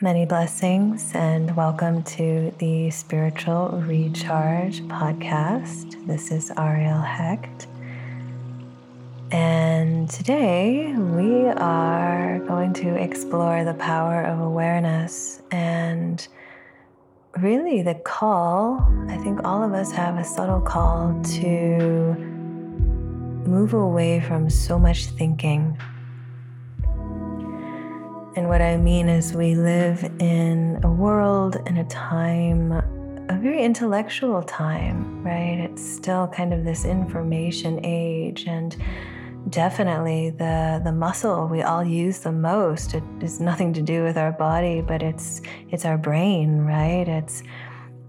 Many blessings and welcome to the Spiritual Recharge podcast. This is Arielle Hecht. And today we are going to explore the power of awareness and really the call. I think all of us have a subtle call to move away from so much thinking and what I mean is, we live in a world and a time, a very intellectual time, right? It's still kind of this information age, and definitely the the muscle we all use the most. It has nothing to do with our body, but it's it's our brain, right? It's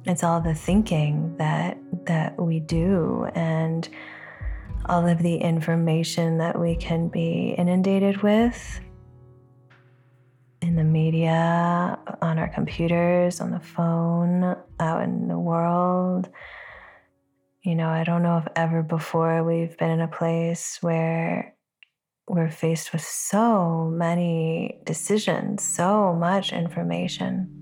it's all the thinking that that we do, and all of the information that we can be inundated with in the media, on our computers, on the phone, out in the world. You know, I don't know if ever before we've been in a place where we're faced with so many decisions, so much information.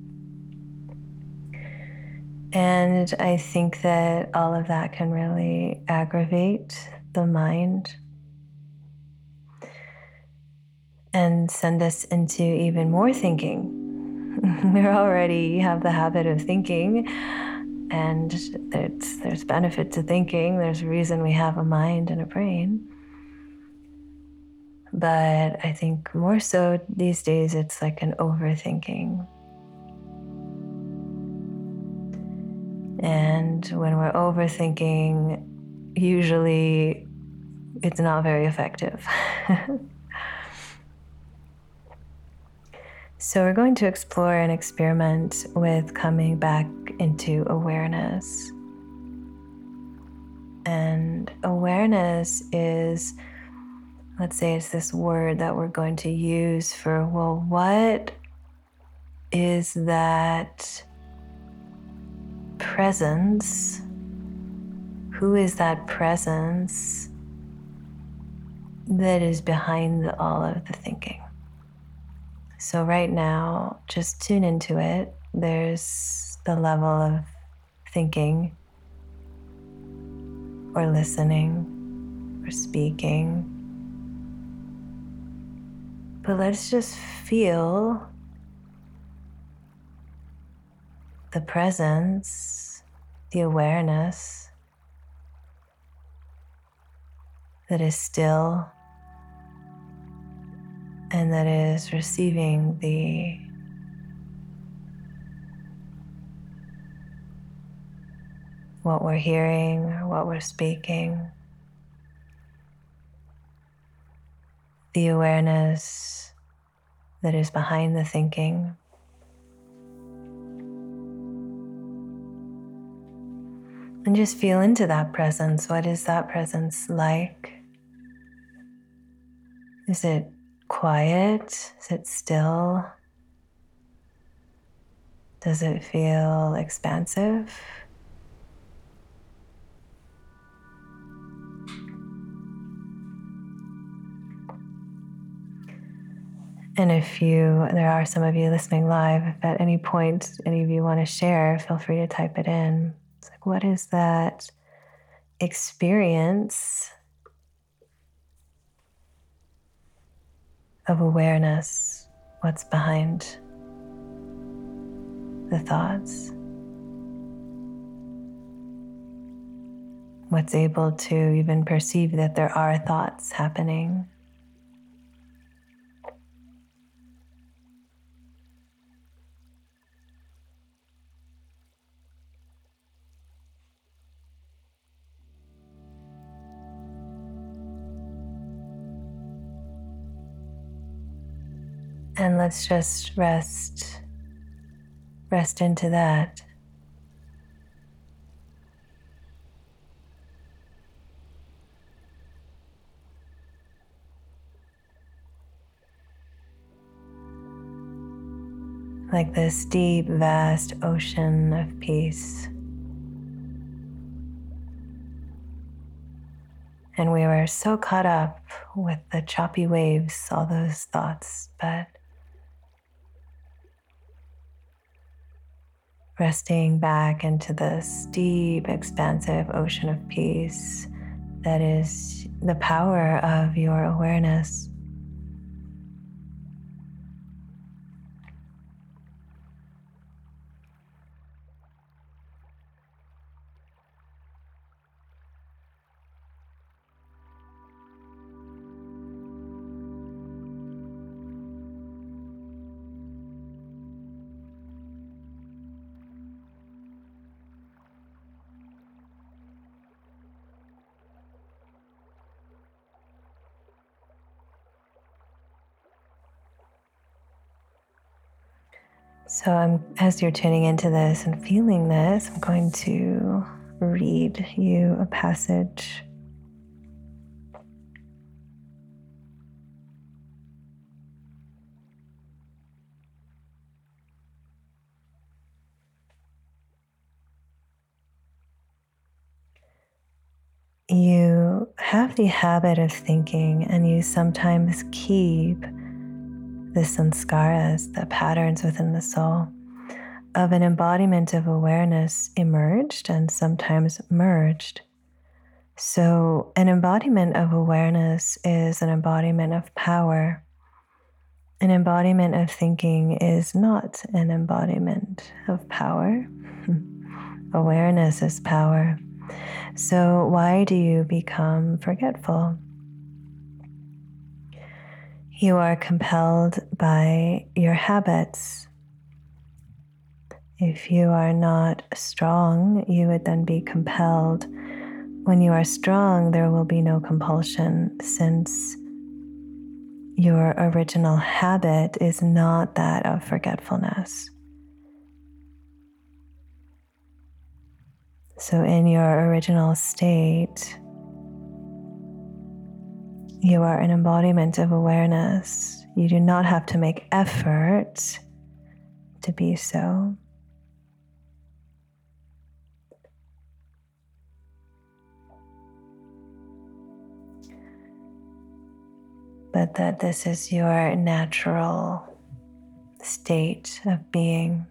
And I think that all of that can really aggravate the mind and send us into even more thinking. we already have the habit of thinking, and there's, there's benefit to thinking. There's a reason we have a mind and a brain. But I think more so these days, it's like an overthinking. And when we're overthinking, usually it's not very effective. So, we're going to explore and experiment with coming back into awareness. And awareness is, let's say, it's this word that we're going to use for, well, what is that presence? Who is that presence that is behind all of the thinking? So, right now, just tune into it. There's the level of thinking, or listening, or speaking. But let's just feel the presence, the awareness that is still and that is receiving the what we're hearing or what we're speaking, the awareness that is behind the thinking. And just feel into that presence. What is that presence like? Is it quiet? Is it still? Does it feel expansive? And if you, there are some of you listening live, if at any point any of you want to share, feel free to type it in. It's like, what is that experience of awareness what's behind the thoughts. What's able to even perceive that there are thoughts happening. And let's just rest, rest into that. Like this deep, vast ocean of peace. And we were so caught up with the choppy waves, all those thoughts, but resting back into this deep, expansive ocean of peace that is the power of your awareness. So, I'm, as you're tuning into this and feeling this, I'm going to read you a passage. You have the habit of thinking, and you sometimes keep the sanskaras, the patterns within the soul, of an embodiment of awareness emerged and sometimes merged. So, an embodiment of awareness is an embodiment of power. An embodiment of thinking is not an embodiment of power. awareness is power. So, why do you become forgetful? You are compelled by your habits. If you are not strong, you would then be compelled. When you are strong, there will be no compulsion since your original habit is not that of forgetfulness. So, in your original state, you are an embodiment of awareness. You do not have to make effort to be so. But that this is your natural state of being.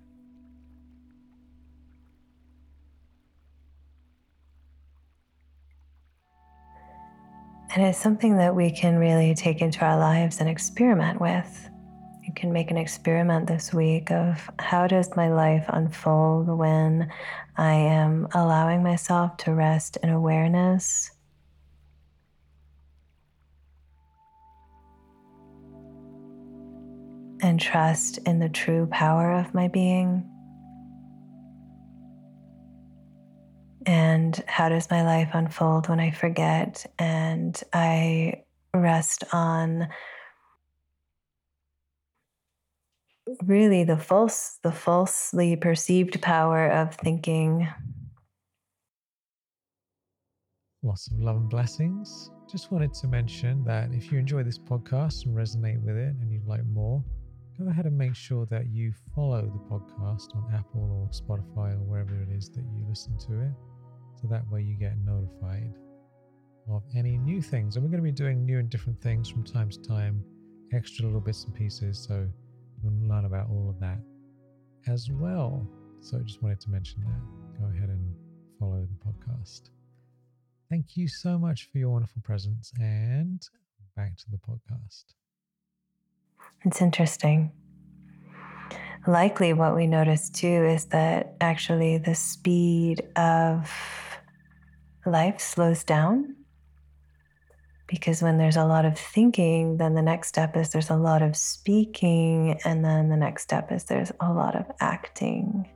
And it's something that we can really take into our lives and experiment with. You can make an experiment this week of how does my life unfold when I am allowing myself to rest in awareness. And trust in the true power of my being. And how does my life unfold when I forget? And I rest on really the false the falsely perceived power of thinking. Lots of love and blessings. Just wanted to mention that if you enjoy this podcast and resonate with it and you'd like more go ahead and make sure that you follow the podcast on apple or spotify or wherever it is that you listen to it so that way you get notified of any new things. And we're going to be doing new and different things from time to time, extra little bits and pieces. So you'll learn about all of that as well. So I just wanted to mention that. Go ahead and follow the podcast. Thank you so much for your wonderful presence and back to the podcast. It's interesting. Likely, what we notice too is that actually the speed of life slows down because when there's a lot of thinking, then the next step is there's a lot of speaking, and then the next step is there's a lot of acting.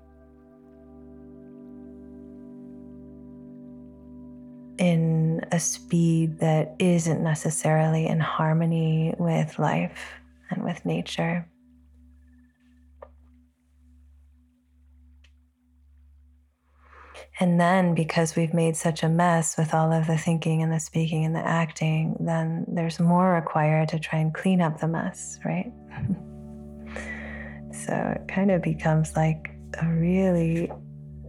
In a speed that isn't necessarily in harmony with life and with nature. And then, because we've made such a mess with all of the thinking and the speaking and the acting, then there's more required to try and clean up the mess, right? so it kind of becomes like a really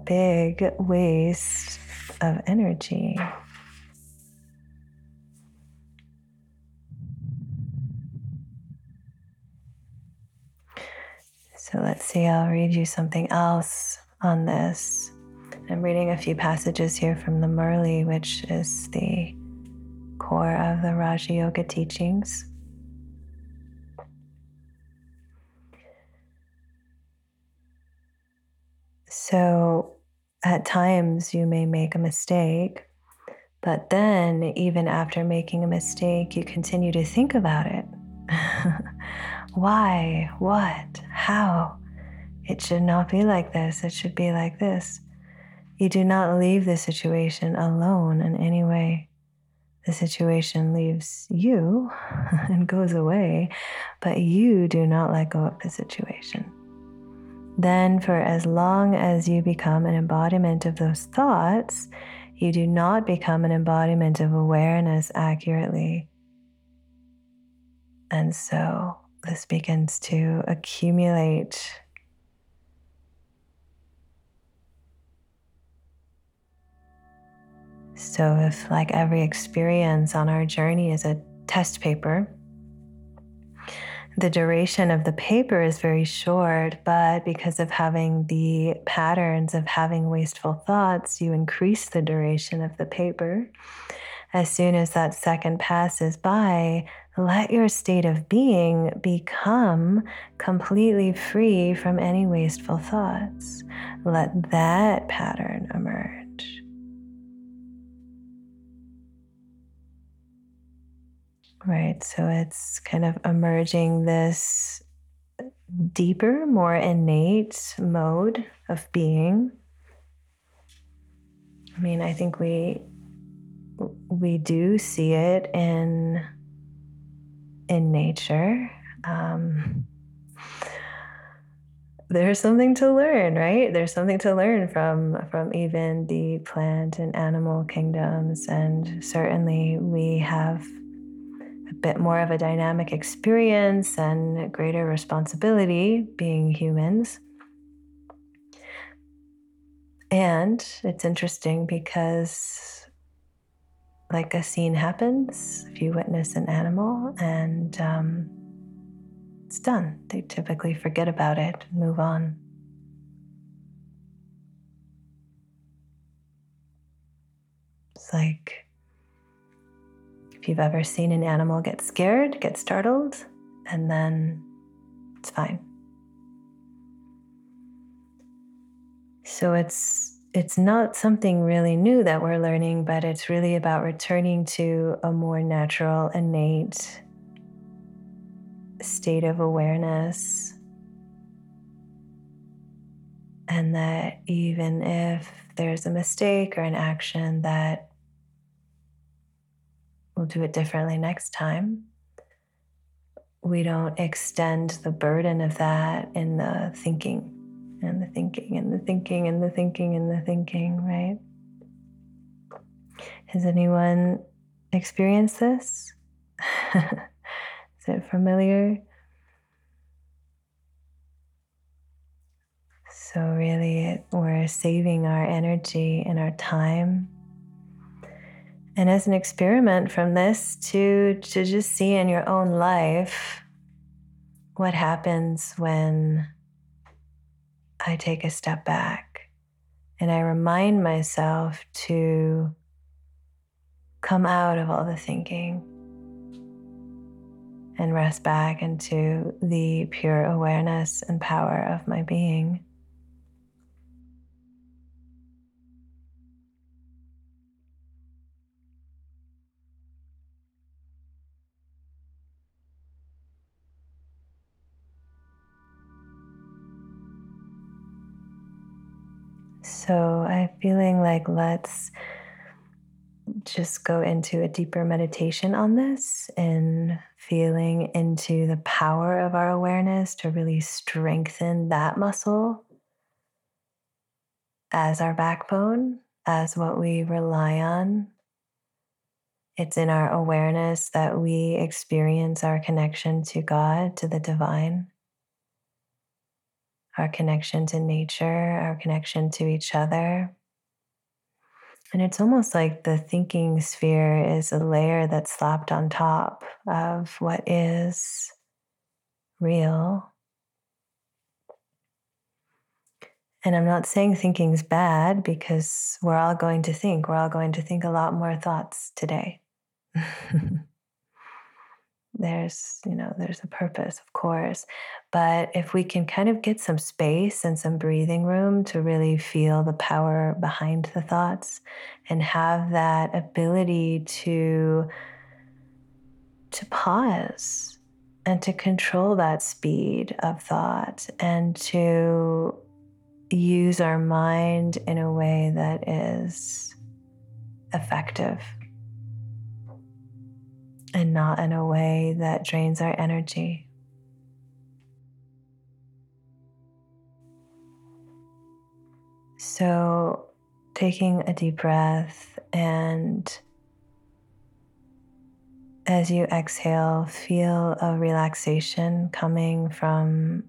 big waste of energy. So let's see, I'll read you something else on this. I'm reading a few passages here from the Murli, which is the core of the Raja Yoga teachings. So, at times you may make a mistake, but then, even after making a mistake, you continue to think about it. Why? What? How? It should not be like this. It should be like this. You do not leave the situation alone in any way. The situation leaves you and goes away, but you do not let go of the situation. Then, for as long as you become an embodiment of those thoughts, you do not become an embodiment of awareness accurately. And so this begins to accumulate So, if like every experience on our journey is a test paper, the duration of the paper is very short, but because of having the patterns of having wasteful thoughts, you increase the duration of the paper. As soon as that second passes by, let your state of being become completely free from any wasteful thoughts. Let that pattern emerge. Right. So it's kind of emerging this deeper, more innate mode of being. I mean, I think we we do see it in in nature. Um, there's something to learn, right? There's something to learn from from even the plant and animal kingdoms, and certainly we have bit more of a dynamic experience and greater responsibility being humans. And it's interesting because, like, a scene happens, if you witness an animal, and um, it's done. They typically forget about it and move on. It's like if you've ever seen an animal get scared, get startled, and then it's fine. So it's it's not something really new that we're learning, but it's really about returning to a more natural, innate state of awareness. And that even if there's a mistake or an action that We'll do it differently next time. We don't extend the burden of that in the thinking and the thinking and the thinking and the thinking and the thinking, right? Has anyone experienced this? Is it familiar? So, really, it, we're saving our energy and our time and as an experiment from this to to just see in your own life what happens when I take a step back and I remind myself to come out of all the thinking and rest back into the pure awareness and power of my being. So I'm feeling like let's just go into a deeper meditation on this and feeling into the power of our awareness to really strengthen that muscle as our backbone, as what we rely on. It's in our awareness that we experience our connection to God, to the divine our connection to nature, our connection to each other. And it's almost like the thinking sphere is a layer that's slapped on top of what is real. And I'm not saying thinking's bad because we're all going to think. We're all going to think a lot more thoughts today. there's, you know, there's a purpose, of course. But if we can kind of get some space and some breathing room to really feel the power behind the thoughts and have that ability to to pause and to control that speed of thought and to use our mind in a way that is effective and not in a way that drains our energy. So, taking a deep breath and as you exhale, feel a relaxation coming from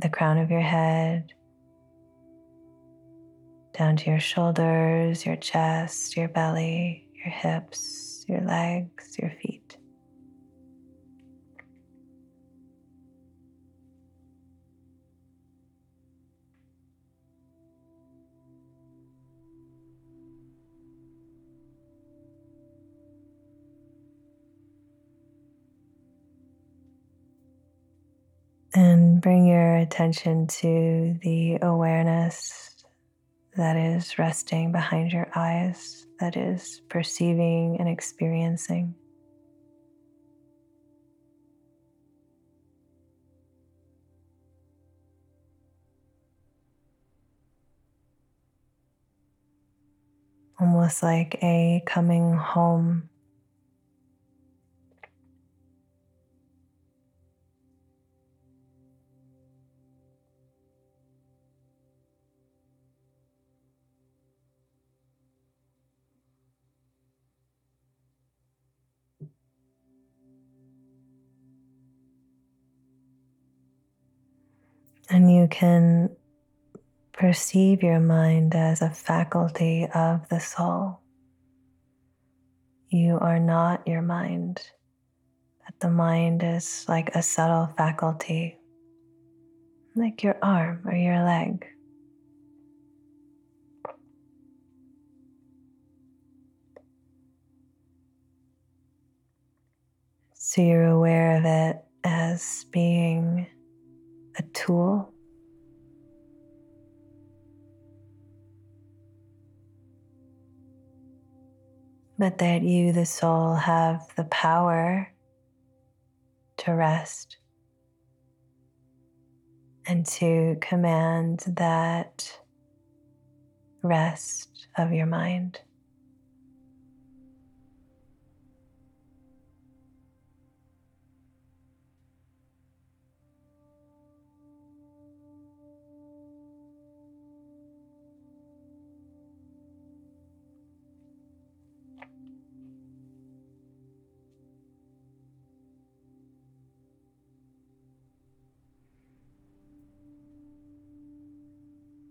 the crown of your head down to your shoulders, your chest, your belly, your hips, your legs, your feet. Bring your attention to the awareness that is resting behind your eyes, that is perceiving and experiencing. Almost like a coming home And you can perceive your mind as a faculty of the soul. You are not your mind, but the mind is like a subtle faculty, like your arm or your leg. So you're aware of it as being a tool. But that you, the soul, have the power to rest and to command that rest of your mind.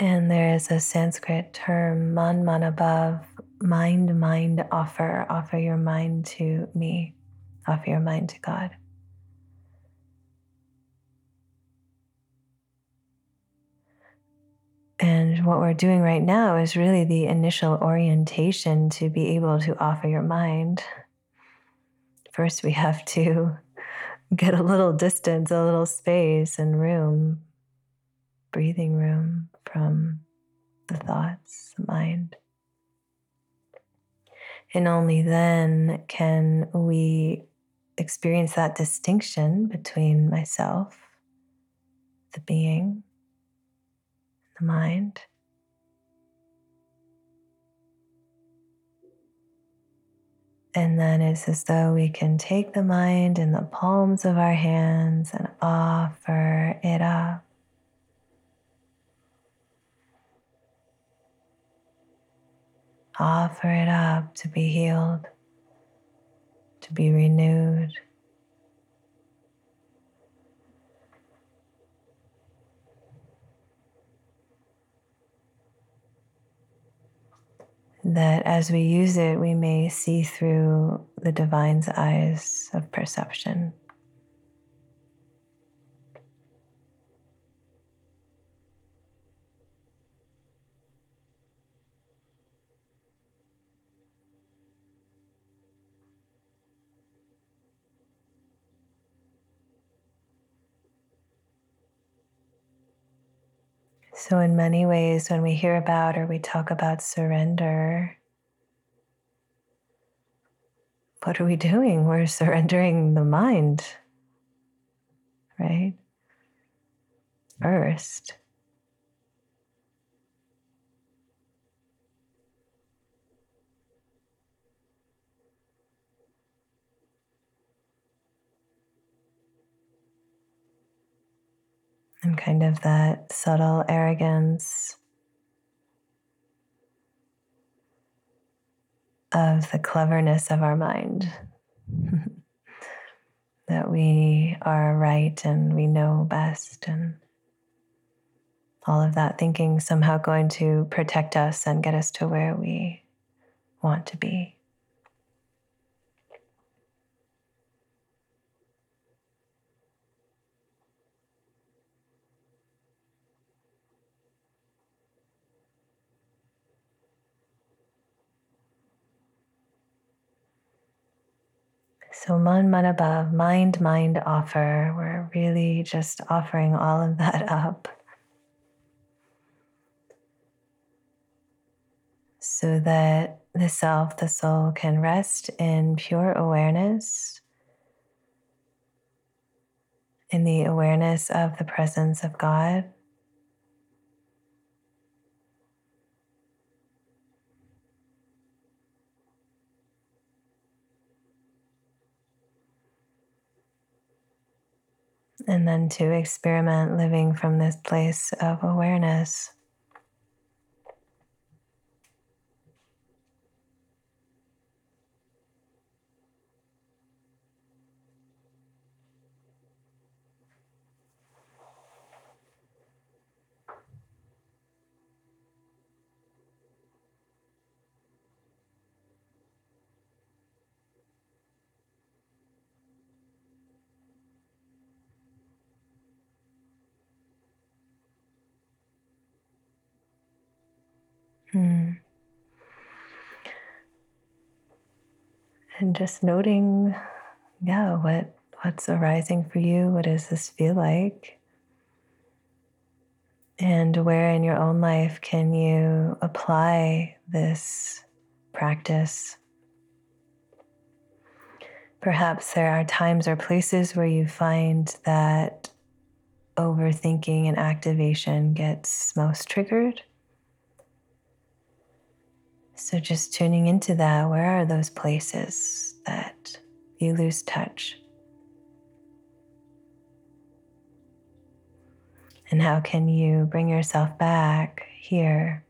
And there is a Sanskrit term, Manmanabhav, mind, mind, offer. Offer your mind to me, offer your mind to God. And what we're doing right now is really the initial orientation to be able to offer your mind. First, we have to get a little distance, a little space and room, breathing room from the thoughts, the mind. And only then can we experience that distinction between myself, the being, the mind. And then it's as though we can take the mind in the palms of our hands and offer it up Offer it up to be healed, to be renewed. That as we use it, we may see through the divine's eyes of perception. So, in many ways, when we hear about or we talk about surrender, what are we doing? We're surrendering the mind, right? First. And kind of that subtle arrogance of the cleverness of our mind. that we are right and we know best, and all of that thinking somehow going to protect us and get us to where we want to be. So, man, man above, mind, mind offer. We're really just offering all of that up. So that the self, the soul can rest in pure awareness, in the awareness of the presence of God. And then to experiment living from this place of awareness. And just noting, yeah, what what's arising for you? What does this feel like? And where in your own life can you apply this practice? Perhaps there are times or places where you find that overthinking and activation gets most triggered. So, just tuning into that, where are those places that you lose touch? And how can you bring yourself back here?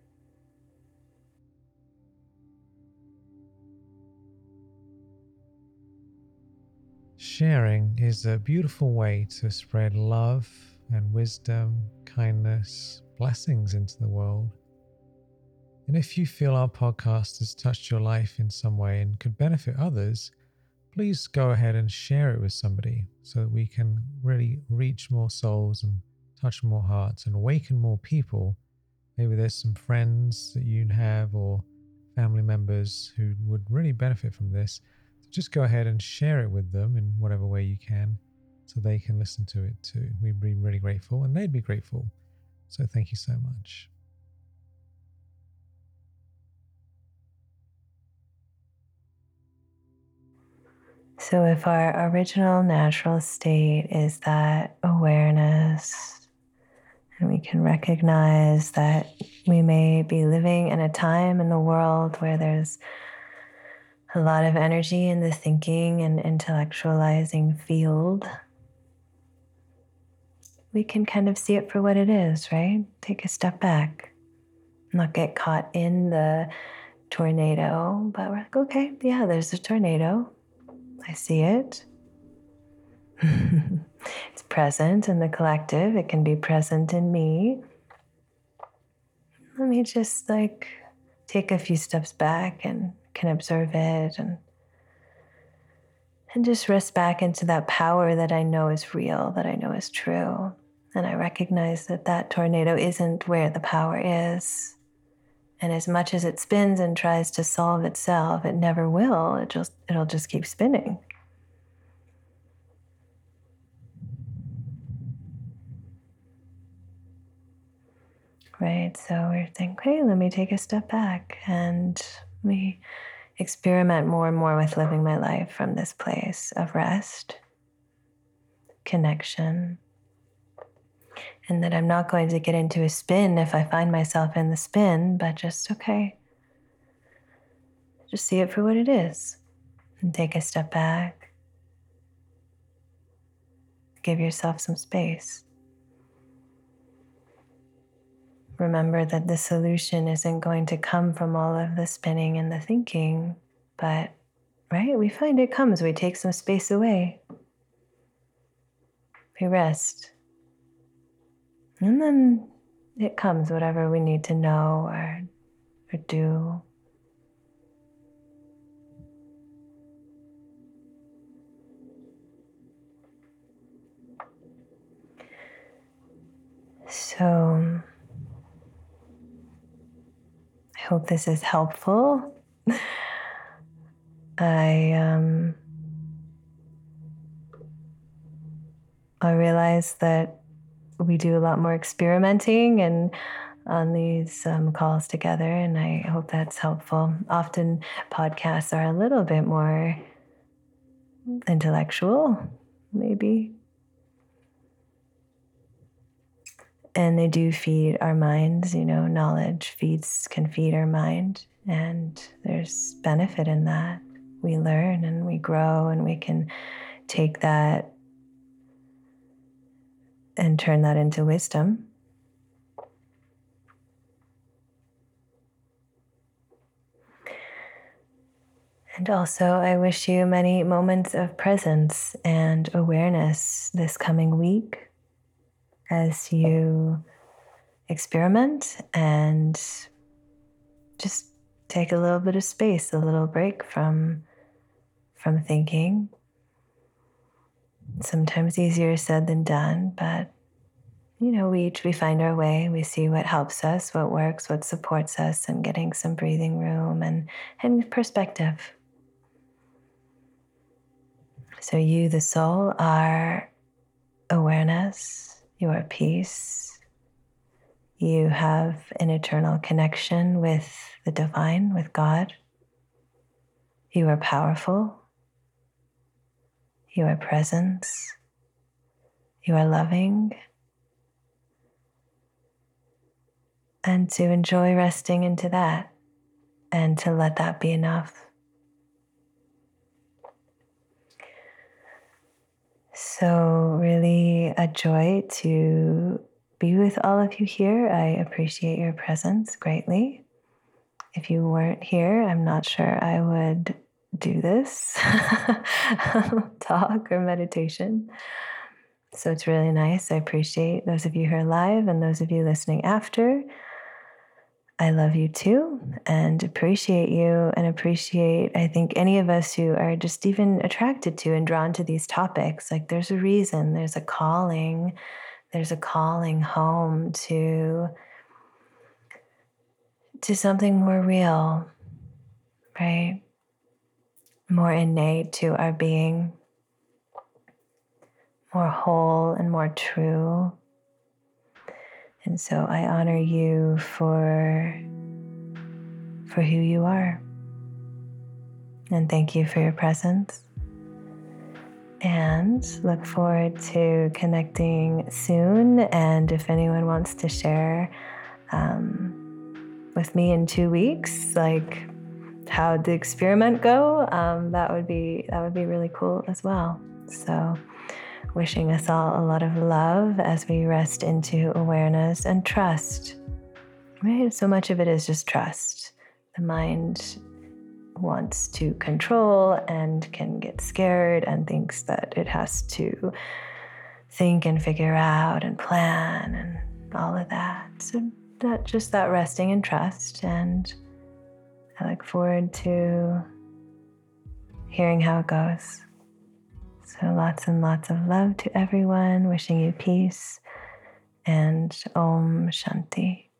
Sharing is a beautiful way to spread love and wisdom, kindness, blessings into the world. And if you feel our podcast has touched your life in some way and could benefit others, please go ahead and share it with somebody so that we can really reach more souls and touch more hearts and awaken more people. Maybe there's some friends that you have or family members who would really benefit from this. So just go ahead and share it with them in whatever way you can so they can listen to it too. We'd be really grateful and they'd be grateful. So thank you so much. So, if our original natural state is that awareness, and we can recognize that we may be living in a time in the world where there's a lot of energy in the thinking and intellectualizing field, we can kind of see it for what it is, right? Take a step back, not get caught in the tornado, but we're like, okay, yeah, there's a tornado I see it. it's present in the collective, it can be present in me. Let me just like take a few steps back and can observe it and and just rest back into that power that I know is real, that I know is true. And I recognize that that tornado isn't where the power is. And as much as it spins and tries to solve itself, it never will. It just it'll just keep spinning. right? So we think, hey, let me take a step back and we experiment more and more with living my life from this place of rest, connection, and that I'm not going to get into a spin if I find myself in the spin, but just, okay, just see it for what it is and take a step back. Give yourself some space. Remember that the solution isn't going to come from all of the spinning and the thinking, but, right, we find it comes. We take some space away. We rest. And then it comes, whatever we need to know or, or do. So, I hope this is helpful. I um, I realize that we do a lot more experimenting and on these um, calls together, and I hope that's helpful. Often podcasts are a little bit more intellectual, maybe. And they do feed our minds, you know, knowledge feeds can feed our mind, and there's benefit in that. We learn and we grow, and we can take that and turn that into wisdom. And also, I wish you many moments of presence and awareness this coming week as you experiment and just take a little bit of space, a little break from, from thinking sometimes easier said than done, but you know, we each we find our way. We see what helps us, what works, what supports us, and getting some breathing room and and perspective. So you, the soul, are awareness. You are peace. You have an eternal connection with the divine, with God. You are powerful. You are presence. You are loving. And to enjoy resting into that and to let that be enough. So, really a joy to be with all of you here. I appreciate your presence greatly. If you weren't here, I'm not sure I would do this talk or meditation. So it's really nice. I appreciate those of you who are live and those of you listening after. I love you too and appreciate you and appreciate, I think, any of us who are just even attracted to and drawn to these topics. Like there's a reason, there's a calling, there's a calling home to to something more real, right? More innate to our being, more whole and more true. And so I honor you for for who you are. And thank you for your presence. And look forward to connecting soon. And if anyone wants to share um, with me in two weeks, like how'd the experiment go? Um, that would be that would be really cool as well. So, wishing us all a lot of love as we rest into awareness and trust. Right, so much of it is just trust. The mind wants to control and can get scared and thinks that it has to think and figure out and plan and all of that. So that just that resting in trust and I look forward to hearing how it goes. So, lots and lots of love to everyone, wishing you peace and Om Shanti.